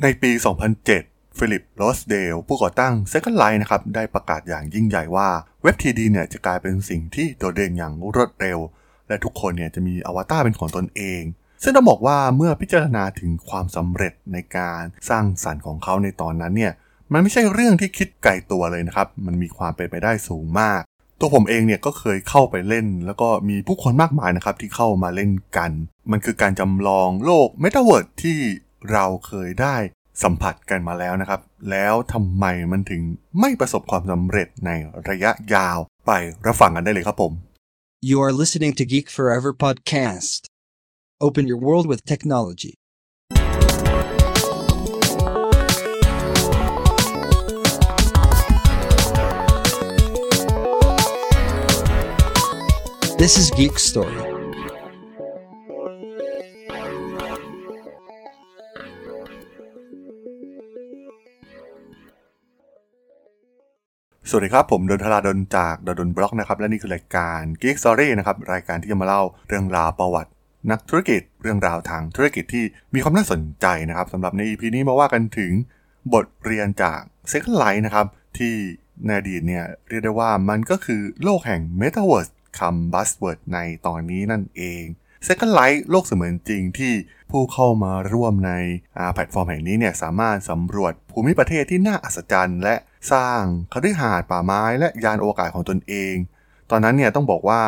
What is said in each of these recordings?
ในปี 2007 ฟิลิปโรสเดล ผู้ก่อตั้ง Second Life นะครับ ได้ประกาศอย่างยิ่งใหญ่ว่าเว็บ 3D เนี่ยจะกลายเป็นสิ่งที่โดดเด่นอย่างรวดเร็ว และทุกคนเนี่ยจะมีอวตารเป็นของตนเอง ซึ่งต้องบอกว่าเมื่อพิจารณาถึงความสำเร็จในการสร้างสรรค์ของเขาในตอนนั้นเนี่ยมันไม่ใช่เรื่องที่คิดไกลตัวเลยนะครับ มันมีความเป็นไปได้สูงมาก ตัวผมเองเนี่ยก็เคยเข้าไปเล่น แล้วก็มีผู้คนมากมายนะครับที่เข้ามาเล่นกัน มันคือการจำลองโลกเมตาเวิร์ดที่ เราเคยได้สัมผัสกันมาแล้วนะครับ แล้วทำไมมันถึงไม่ประสบความสำเร็จในระยะยาวไปรับฟังกันได้เลยครับผม You are listening to Geek Forever podcast. Open your world with technology. This is Geek Story. สวัสดีครับ ผมดนทราดนจากดนบล็อกนะครับ และนี่คือรายการ Geek Story นะครับ รายการที่จะมาเล่าเรื่องราวประวัติ นักธุรกิจ เรื่องราวทางธุรกิจที่มีความน่าสนใจนะครับสำหรับใน EP นี้มาว่ากันถึงบทเรียนจาก Second Life นะครับ ที่ในอดีตเนี่ยเรียกได้ว่ามันก็คือโลกแห่ง Metaverse คำ buzzword ในตอนนี้นั่นเอง Second Life โลกเสมือนจริงที่ผู้เข้ามาร่วมในแพลตฟอร์มแห่งนี้เนี่ยสามารถสำรวจภูมิประเทศที่น่าอัศจรรย์ และสร้างคฤหาสน์ป่าไม้และยานอวกาศของตนเอง ตอนนั้นเนี่ยต้องบอกว่า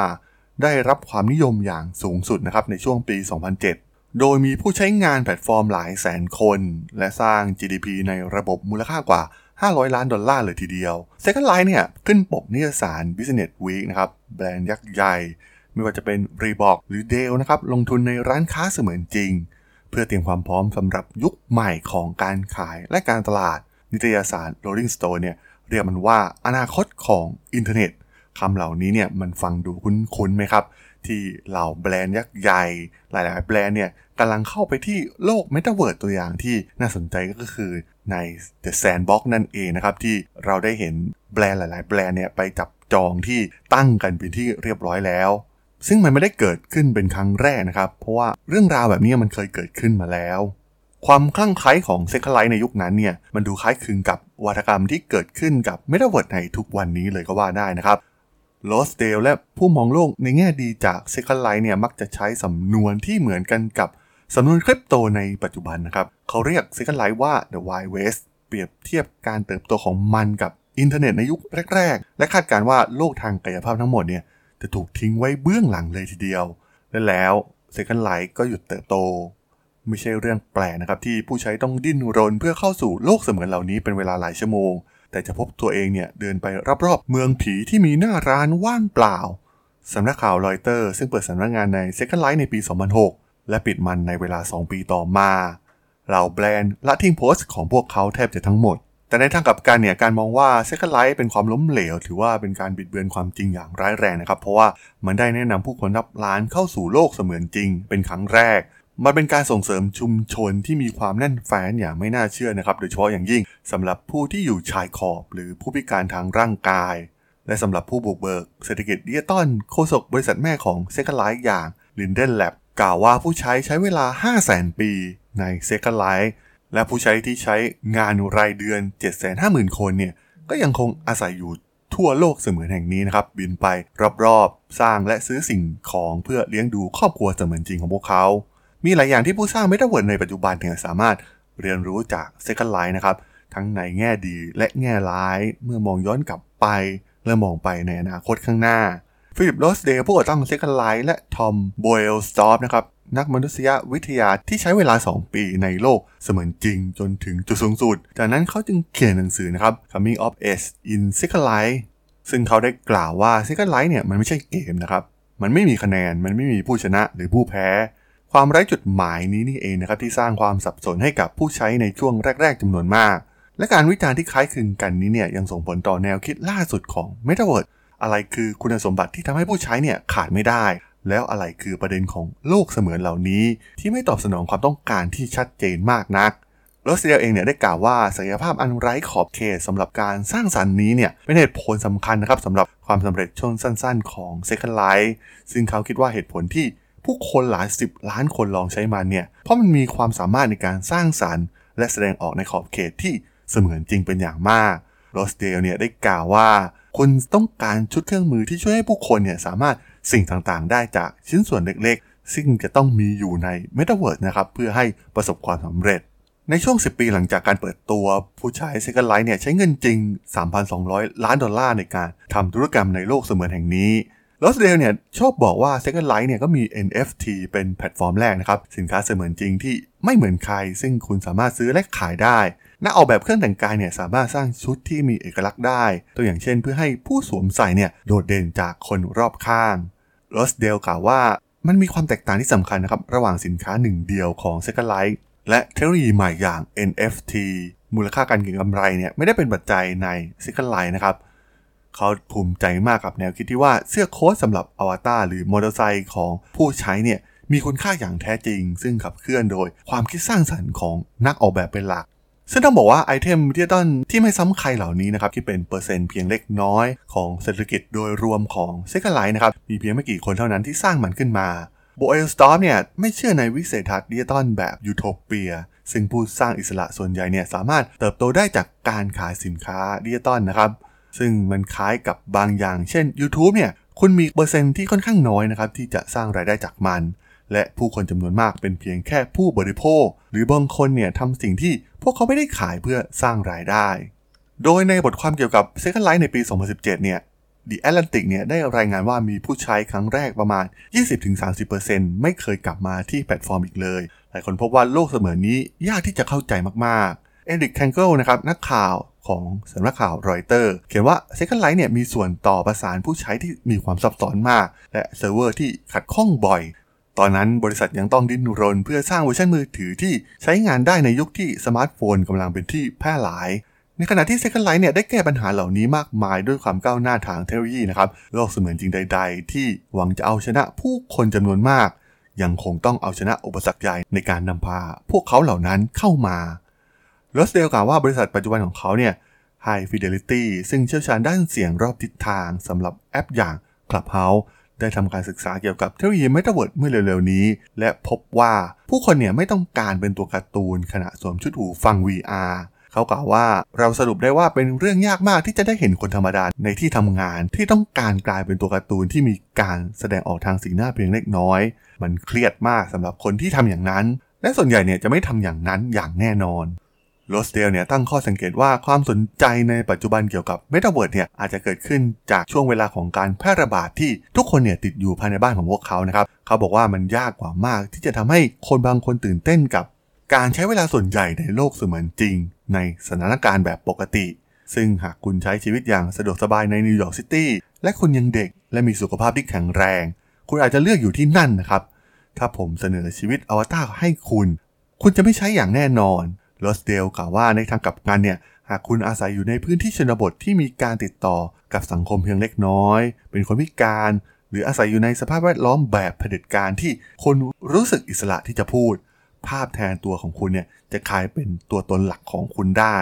ได้รับความนิยมอย่างสูงสุดนะครับในช่วงปี 2007 โดยมีผู้ใช้งานแพลตฟอร์มหลายแสนคน และสร้าง GDP ในระบบมูลค่ากว่า 500 ล้านดอลลาร์เลยทีเดียว Second Life เนี่ยขึ้นปกนิตยสาร Business Week นะครับแบรนด์ยักษ์ใหญ่ ไม่ว่าจะเป็น Reebok หรือ Dell นะครับลงทุนในร้านค้าเสมือนจริง เพื่อเตรียมความพร้อมสำหรับยุคใหม่ของการขายและการตลาด นิตยสาร Rolling Stone เนี่ยเรียกมันว่าอนาคตของอินเทอร์เน็ตคำเหล่านี้เนี่ยมันฟังดูคุ้นๆไหมครับ ที่เหล่าแบรนด์ยักษ์ใหญ่ หลายๆ แบรนด์เนี่ยกำลังเข้าไปที่โลกเมตาเวิร์ดตัวอย่างที่น่าสนใจก็คือใน The Sandbox นั่นเองนะครับ ที่เราได้เห็นแบรนด์หลาย ๆ แบรนด์เนี่ยไปจับจองที่ตั้งกันเป็นที่เรียบร้อยแล้ว ซึ่งมันไม่ได้เกิดขึ้นเป็นครั้งแรกนะครับ เพราะว่าเรื่องราวแบบนี้มันเคยเกิดขึ้นมาแล้ว ความคลั่งไคล้ของ Second Life ในยุคนั้นเนี่ยมันดูคล้ายคลึงกับนวัตกรรมที่เกิดขึ้นกับเมตาเวิร์ดในทุกวันนี้เลยก็ว่าได้นะครับโรสเดลและผู้มองโลกในแง่ดีจาก Second Life เนี่ยมักจะใช้สำนวนที่เหมือนกันกับสำนวนคริปโตในปัจจุบันนะครับ เขาเรียก Second Life ว่า the wild west เปรียบเทียบการเติบโตของมันกับอินเทอร์เน็ตในยุคแรก ๆ และคาดการณ์ว่าโลกทางกายภาพทั้งหมดเนี่ย จะถูกทิ้งไว้เบื้องหลังเลยทีเดียว และแล้ว Second Life ก็หยุดเติบโต ไม่ใช่เรื่องแปลกนะครับที่ผู้ใช้ต้องดิ้นรนเพื่อเข้าสู่โลกเสมือนเหล่านี้เป็นเวลาหลายชั่วโมง แต่จะพบตัวเองเนี่ยเดินไปรอบๆเมืองผีที่มีหน้าร้านว่างเปล่าสำนักข่าวรอยเตอร์ซึ่งเปิดสำนักงานใน Second Life ในปี 2006 และปิดมันในเวลา 2 ปีต่อมาเหล่าแบรนด์ละทิ้งโพสต์ของพวกเขาแทบจะทั้งหมด แต่ในทางกลับกันเนี่ยการมองว่า Second Life เป็นความล้มเหลว ถือว่าเป็นการบิดเบือนความจริงอย่างร้ายแรงนะครับ เพราะว่ามันได้แนะนำผู้คนรับล้านเข้าสู่โลกเสมือนจริง เป็นครั้งแรก มันเป็นการส่งเสริมชุมชนที่มีความแน่นแฟ้นอย่างไม่น่าเชื่อนะครับ โดยเฉพาะอย่างยิ่งสำหรับผู้ที่อยู่ชายขอบ หรือผู้พิการทางร่างกาย และสำหรับผู้บุกเบิกเศรษฐกิจดิจิตอลโฆษกบริษัทแม่ของ Second Life อย่าง Linden Lab กล่าวว่าผู้ใช้ใช้เวลา 500,000 ปีใน Second Life และผู้ใช้ที่ใช้งานรายเดือน 750,000 คนเนี่ยก็ยังคงอาศัยอยู่ทั่วโลกเสมือนแห่งนี้นะครับ บินไปรอบๆ สร้างและซื้อสิ่งของเพื่อเลี้ยงดูครอบครัวเสมือนจริงของพวกเขา มีหลายอย่างที่ผู้สร้างเมตาเวิร์ดในปัจจุบันเนี่ยสามารถเรียนรู้จาก Second Life นะครับ ทั้งในแง่ดีและแง่ร้ายเมื่อมองย้อนกลับไป และมองไปในอนาคตข้างหน้า ฟิลิปโรสเดลผู้ก่อตั้ง Second Life และทอมโบเอลสตอฟนะครับนักมนุษยวิทยาที่ใช้เวลา 2 ปีในโลกเสมือนจริงจนถึงจุดสูงสุด จากนั้นเขาจึงเขียนหนังสือนะครับ Coming of Age in Second Life ซึ่งเขาได้กล่าวว่า Second Life เนี่ยมันไม่ใช่เกมนะครับ มันไม่มีคะแนน มันไม่มีผู้ชนะหรือผู้แพ้ ความไร้จุดหมายนี้นี่เองนะครับที่สร้างความสับสนให้กับผู้ใช้ในช่วงแรก ๆจำนวนมาก และการวิจารณ์ที่คล้ายคลึงกันนี้เนี่ยยังส่งผลต่อแนวคิดล่าสุดของ Metaverse อะไรคือคุณสมบัติที่ทำให้ผู้ใช้เนี่ยขาดไม่ได้ แล้วอะไรคือประเด็นของโลกเสมือนเหล่านี้ ที่ไม่ตอบสนองความต้องการที่ชัดเจนมากนักโรสเดลเองเนี่ยได้กล่าวว่าศักยภาพอันไร้ขอบเขตสำหรับการสร้างสรรค์นี้เนี่ยเป็นเหตุผลสำคัญนะครับสำหรับความสำเร็จช่วงสั้นๆ ของ Second Life ซึ่งเขาคิดว่าเหตุผลที่ผู้คนหลายสิบล้านคนลองใช้มันเนี่ยเพราะมันมีความสามารถในการสร้างสรรค์ และแสดงออกในขอบเขตที่เสมือนจริงเป็นอย่างมากโรสเดลเนี่ยได้กล่าวว่า คุณต้องการชุดเครื่องมือที่ช่วยให้ผู้คนเนี่ยสามารถสิ่งต่างๆ ได้จากชิ้นส่วนเล็กๆ ซึ่งจะต้องมีอยู่ใน Metaverse นะครับเพื่อให้ประสบความสำเร็จ ในช่วง 10 ปีหลังจากการเปิดตัวผู้ใช้ Second Life เนี่ยใช้เงินจริง 3,200 ล้านดอลลาร์ในการทำธุรกรรมในโลกเสมือนแห่งนี้โรสเดลเนี่ยชอบบอกว่า Second Life เนี่ยก็มี NFT เป็นแพลตฟอร์มแรกนะครับ สินค้าเสมือนจริงที่ไม่เหมือนใคร ซึ่งคุณสามารถซื้อและขายได้ นักออกแบบเครื่องแต่งกายเนี่ยสามารถสร้างชุดที่มีเอกลักษณ์ได้ ตัวอย่างเช่นเพื่อให้ผู้สวมใส่เนี่ยโดดเด่นจากคนรอบข้างโรสเดลกล่าวว่ามันมีความแตกต่างที่สำคัญนะครับ ระหว่างสินค้าหนึ่งเดียวของ Second Life และเทคโนโลยีใหม่อย่าง NFT มูลค่าการเก็งกำไรเนี่ยไม่ได้เป็นปัจจัยใน Second Life นะครับเขาภูมิใจมากกับแนวคิดที่ว่าเสื้อโค้ทสำหรับอวตารหรือมอเตอร์ไซค์ของผู้ใช้เนี่ยมีคุณค่าอย่างแท้จริง ซึ่งขับเคลื่อนโดยความคิดสร้างสรรค์ของนักออกแบบเป็นหลัก ซึ่งต้องบอกว่าไอเทมดิจิตอลที่ไม่ซ้ำใครเหล่านี้นะครับที่เป็นเปอร์เซ็นต์เพียงเล็กน้อยของเศรษฐกิจโดยรวมของ Second Life นะครับมีเพียงไม่กี่คนเท่านั้นที่สร้างมันขึ้นมาBoellstorff เนี่ยไม่เชื่อในวิสัยทัศน์ดิจิตอลแบบยูโทเปีย ซึ่งผู้สร้างอิสระส่วนใหญ่เนี่ยสามารถเติบโตได้จากการขายสินค้าดิจิตอลนะครับซึ่งมันคล้ายกับบางอย่าง เช่น YouTube เนี่ยคุณมีเปอร์เซ็นต์ที่ค่อนข้างน้อยนะครับที่จะสร้างรายได้จากมัน และผู้คนจำนวนมากเป็นเพียงแค่ผู้บริโภค หรือบางคนเนี่ยทำสิ่งที่พวกเขาไม่ได้ขายเพื่อสร้างรายได้ โดยในบทความเกี่ยวกับ Second Life ในปี 2017 เนี่ย The Atlantic เนี่ยได้รายงานว่ามีผู้ใช้ครั้งแรกประมาณ 20-30%ไม่เคยกลับมาที่แพลตฟอร์มอีกเลย หลายคนพบว่าโลกเสมือนนี้ยากที่จะเข้าใจมากๆ Eric Krangel นะครับนักข่าวของสำนักข่าวรอยเตอร์ เขียนว่า Second Life เนี่ยมีส่วนต่อประสานผู้ใช้ที่มีความซับซ้อนมาก และเซิร์ฟเวอร์ที่ขัดข้องบ่อย ตอนนั้นบริษัทยังต้องดิ้นรนเพื่อสร้างเวอร์ชันมือถือที่ใช้งานได้ในยุคที่สมาร์ทโฟนกำลังเป็นที่แพร่หลาย ในขณะที่ Second Life เนี่ยได้แก้ปัญหาเหล่านี้มากมายด้วยความก้าวหน้าทางเทคโนโลยีนะครับโลกเสมือนจริงใด ๆ ที่หวังจะเอาชนะผู้คนจำนวนมาก ยังคงต้องเอาชนะอุปสรรคใหญ่ในการนำพา พวกเขาเหล่านั้นเข้ามาโรสเดลกล่าวว่าบริษัทปัจจุบันของเขาเนี่ย High Fidelity ซึ่งเชี่ยวชาญด้านเสียงรอบทิศทางสำหรับแอปอย่าง Clubhouse ได้ทำการศึกษาเกี่ยวกับเทคโนโลยี Metaverse เมื่อเร็วๆนี้ และพบว่าผู้คนเนี่ยไม่ต้องการเป็นตัวการ์ตูนขณะสวมชุดหูฟัง VR เขากล่าวว่าเราสรุปได้ว่าเป็นเรื่องยากมากที่จะได้เห็นคนธรรมดาในที่ทำงานที่ต้องการกลายเป็นตัวการ์ตูนที่มีการแสดงออกทางสีหน้าเพียงเล็กน้อย มันเครียดมากสำหรับคนที่ทำอย่างนั้น และส่วนใหญ่เนี่ยจะไม่ทำอย่างนั้นอย่างแน่นอน โรสเดลเนี่ยตั้งข้อสังเกตว่าความสนใจในปัจจุบันเกี่ยวกับเมตาเวิร์ดเนี่ยอาจจะเกิดขึ้นจากช่วงเวลาของการแพร่ระบาดที่ทุกคนเนี่ยติดอยู่ภายในบ้านของพวกเขานะครับเขาบอกว่ามันยากกว่ามากที่จะทำให้คนบางคนตื่นเต้นกับ การใช้เวลาส่วนใหญ่ในโลกเสมือนจริง ในสถานการณ์แบบปกติ ซึ่งหากคุณใช้ชีวิตอย่างสะดวกสบายในนิวยอร์กซิตี้และคุณยังเด็ก และมีสุขภาพที่แข็งแรง คุณอาจจะเลือกอยู่ที่นั่นนะครับถ้าผมเสนอชีวิตอวตารให้คุณ คุณจะไม่ใช้อย่างแน่นอน โรสเดลกล่าวว่าในทางกลับกันเนี่ยหากคุณอาศัยอยู่ในพื้นที่ชนบทที่มีการติดต่อกับสังคมเพียงเล็กน้อย เป็นคนพิการ หรืออาศัยอยู่ในสภาพแวดล้อมแบบเผด็จการที่คนรู้สึกอิสระที่จะพูด ภาพแทนตัวของคุณเนี่ยจะกลายเป็นตัวตนหลักของคุณได้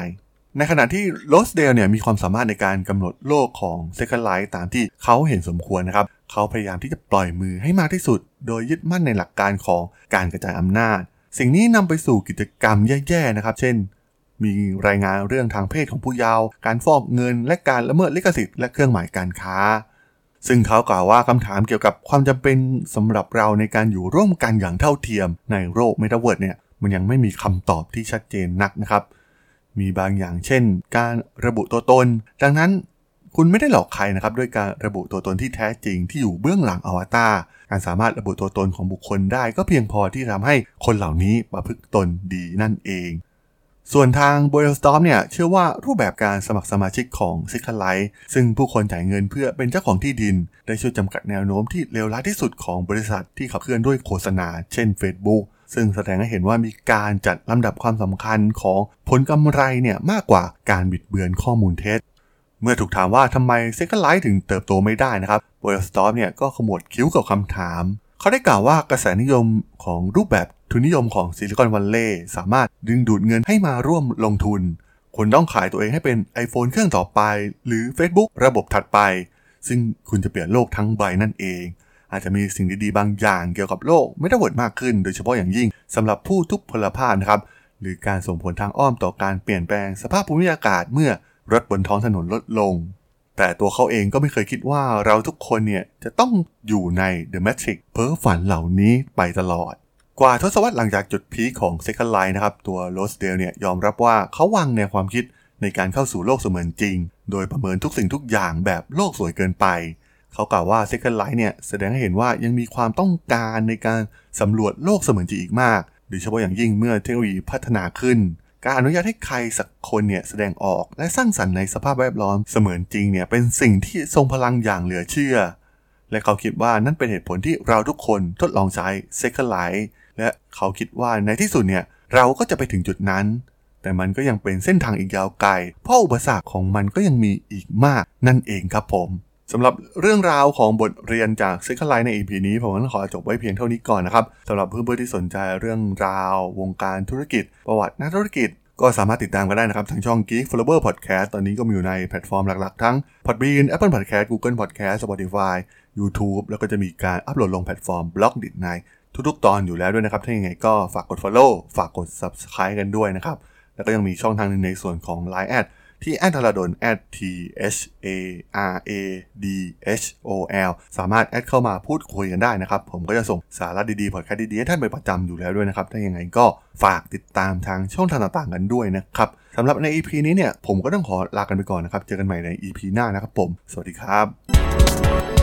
ในขณะที่โรสเดลเนี่ยมีความสามารถในการกำหนดโลกของเซคันไลท์ตามที่เขาเห็นสมควรนะครับ เขาพยายามที่จะปล่อยมือให้มากที่สุด โดยยึดมั่นในหลักการของการกระจายอำนาจ สิ่งนี้นำไปสู่กิจกรรมแย่ๆนะครับ เช่น มีรายงานเรื่องทางเพศของผู้เยาว์การฟอกเงิน และการละเมิดลิขสิทธิ์และเครื่องหมายการค้า ซึ่งเขากล่าวว่าคำถามเกี่ยวกับความจำเป็นสำหรับเราในการอยู่ร่วมกันอย่างเท่าเทียมในโลกเมตาเวิร์ดเนี่ยมันยังไม่มีคำตอบที่ชัดเจนนักนะครับ มีบางอย่างเช่น การระบุตัวตน ดังนั้น คุณไม่ได้หลอกใครนะครับด้วยการระบุตัวตนที่แท้จริงที่อยู่เบื้องหลังอวตารการสามารถระบุตัวตนของบุคคลได้ก็เพียงพอที่ทำให้คนเหล่านี้ประพฤติตนดีนั่นเอง ส่วนทาง b o y l s t o r m เนี่ยเชื่อว่ารูปแบบการสมัครสมาชิกของ s i c ไลท์ซึ่งผู้คนจ่ายเงินเพื่อเป็นเจ้าของที่ดิน ได้ช่วยจำกัดแนวโน้มที่เลวร้ายที่สุดของบริษัทที่ขับเคลื่อนด้วยโฆษณา เช่น Facebook ซึ่งแสดงให้เห็นว่ามีการจัดลำดับความสำคัญของผลกำไรเนี่ยมากกว่าการบิดเบือนข้อมูลเท็จ เมื่อถูกถามว่าทำไม Second Life ถึงเติบโตไม่ได้นะครับโบยสตอมเนี่ยก็ขมวดคิ้วกับคำถาม เขาได้กล่าวว่ากระแสนิยมของรูปแบบทุนนิยมของซิลิคอนวัลเลย์สามารถดึงดูดเงินให้มาร่วมลงทุน คุณต้องขายตัวเองให้เป็น iPhone เครื่องต่อไป หรือ Facebook ระบบถัดไป ซึ่งคุณจะเปลี่ยนโลกทั้งใบนั่นเอง อาจจะมีสิ่งดีๆ บางอย่างเกี่ยวกับโลกไม่ได้เวิร์ดมากขึ้น โดยเฉพาะอย่างยิ่งสำหรับผู้ทุพพลภาพนะครับหรือการส่งผลทางอ้อมต่อการเปลี่ยนแปลงสภาพภูมิอากาศเมื่อ รถบนท้องถนนลดลง แต่ตัวเขาเองก็ไม่เคยคิดว่าเราทุกคนเนี่ยจะต้องอยู่ใน The Matrix เพ้อฝันเหล่านี้ไปตลอด กว่าทศวรรษหลังจากจุด peak ของ Second Life นะครับ ตัวโรสเดลเนี่ยยอมรับว่าเขาวางแนวความคิดในการเข้าสู่โลกเสมือนจริง โดยประเมินทุกสิ่งทุกอย่างแบบโลกสวยเกินไป เขากล่าวว่า Second Life เนี่ยแสดงให้เห็นว่ายังมีความต้องการในการสำรวจโลกเสมือนจริงอีกมาก โดยเฉพาะอย่างยิ่งเมื่อเทคโนโลยีพัฒนาขึ้น การอนุญาตให้ใครสักคนเนี่ยแสดงออกและสร้างสรรค์ในสภาพแวดล้อมเสมือนจริงเนี่ยเป็นสิ่งที่ทรงพลังอย่างเหลือเชื่อ และเขาคิดว่านั่นเป็นเหตุผลที่เราทุกคนทดลองใช้ Second Life และเขาคิดว่าในที่สุดเนี่ยเราก็จะไปถึงจุดนั้น แต่มันก็ยังเป็นเส้นทางอีกยาวไกล เพราะอุปสรรคของมันก็ยังมีอีกมากนั่นเองครับผม สำหรับเรื่องราวของบทเรียนจาก Second Life ใน EP นี้ ผมก็ขอจบไว้เพียงเท่านี้ก่อนนะครับสำหรับเพื่อนๆที่สนใจเรื่องราว วงการธุรกิจ ประวัตินักธุรกิจ ก็สามารถติดตามกันได้นะครับ ทางช่อง Geek Forever Podcast ตอนนี้ก็มีอยู่ในแพลตฟอร์มหลักๆ ทั้ง Podbean Apple Podcast Google Podcast Spotify YouTube แล้วก็จะมีการอัปโหลดลงแพลตฟอร์ม b l o g d i t ในทุกๆ ตอนอยู่แล้วด้วยนะครับ ถ้าอย่างไงก็ฝากกด Follow ฝากกด Subscribe กันด้วยนะครับแล้วก็ยังมีช่องทางหนึงในส่วนของ Line แอด ที่แอดธาราดน t h a r a d h o l สามารถแอดเข้ามาพูดคุยกันได้นะครับ ผมก็จะส่งสาระดีๆพอดแคสต์ดีๆให้ท่านไปนประจำอยู่แล้วด้วยนะครับ ถ้าอย่างไงก็ฝากติดตามทางช่องทางต่างๆกันด้วยนะครับสำหรับใน EP นี้เนี่ยผมก็ต้องขอลากันไปก่อนนะครับ เจอกันใหม่ใน EP หน้านะครับผม สวัสดีครับ